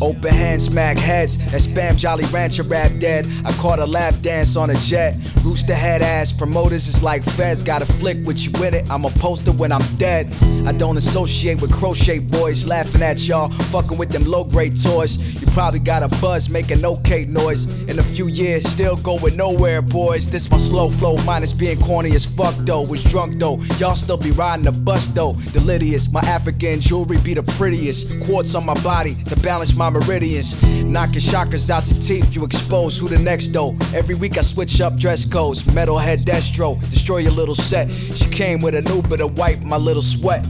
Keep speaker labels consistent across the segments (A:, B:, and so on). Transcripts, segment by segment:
A: Open hands, smack heads. and spam Jolly Rancher rap dead. I caught a lap dance on a jet. Rooster head ass promoters is like feds. Got a flick with you with it. I'm a poster when I'm dead. I don't associate with crochet boys. Laughing at y'all. Fucking with them low grade toys. Probably got a buzz making okay noise. In a few years, still going nowhere, boys. This my slow flow. Minus being corny as fuck though. Was drunk though. Y'all still be riding the bus though. Delirious. My African jewelry be the prettiest. Quartz on my body to balance my meridians. Knocking shockers out your teeth, you expose who the next though. Every week I switch up dress codes. Metalhead Destro, destroy your little set. She came with a new bit of wipe my little sweat.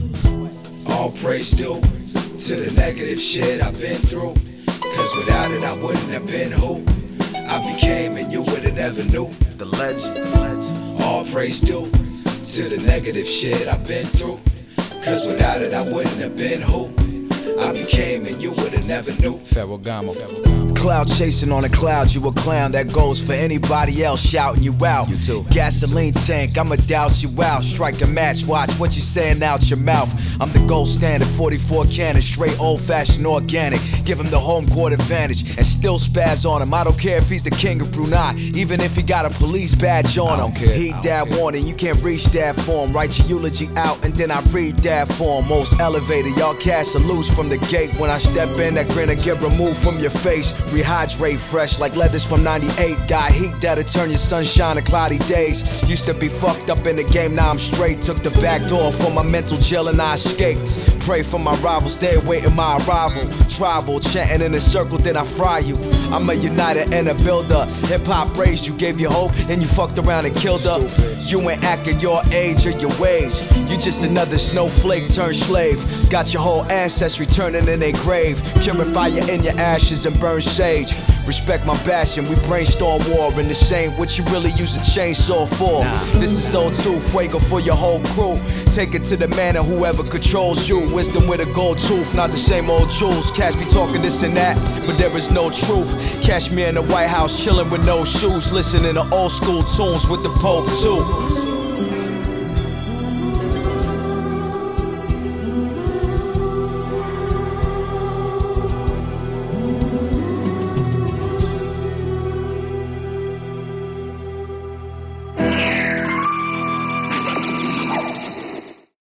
A: All praise due to the negative shit I've been through. Cause without it, I wouldn't have been who I became, and you would've never knew.
B: The legend, the legend.
A: All praise due to the negative shit I've been through. Cause without it, I wouldn't have been who I became, and you would've never knew.
C: Ferragamo.
A: Cloud chasing on a cloud, you a clown. That goes for anybody else shouting you out.
C: You too.
A: Gasoline tank, I'ma douse you out. Strike a match, watch what you saying out your mouth. I'm the gold standard, 44 cannon, straight old fashioned organic. Give him the home court advantage and still spaz on him. I don't care if he's the king of Brunei, even if he got a police badge on him.
C: care.
A: Heed that
C: care.
A: warning, you can't reach that form. Write your eulogy out and then I read that form. Most elevated, y'all cash are loose from the gate. When I step in, that grin will get removed from your face. Rehydrate fresh like leathers from 98. Got heat that'll turn your sunshine to cloudy days. Used to be fucked up in the game, now I'm straight. Took the back door for my mental jail and I escaped. Pray for my rivals, they awaiting my arrival. Tribal, chanting in a circle, then I fry you. I'm a uniter and a builder. Hip hop raised you, gave you hope, and you fucked around and killed her. You ain't acting your age or your ways. You just another snowflake turned slave. Got your whole ancestry turning in their grave. Purify you in your ashes and burn sage. Respect my passion, we brainstorm war in the same what you really use a chainsaw for. This is so too fuego for your whole crew. Take it to the man and whoever controls you. Wisdom with a gold tooth, not the same old jewels. Cash be talking this and that, but there is no truth. Catch me in the White House chilling with no shoes, listening to old school tunes with the Pope too.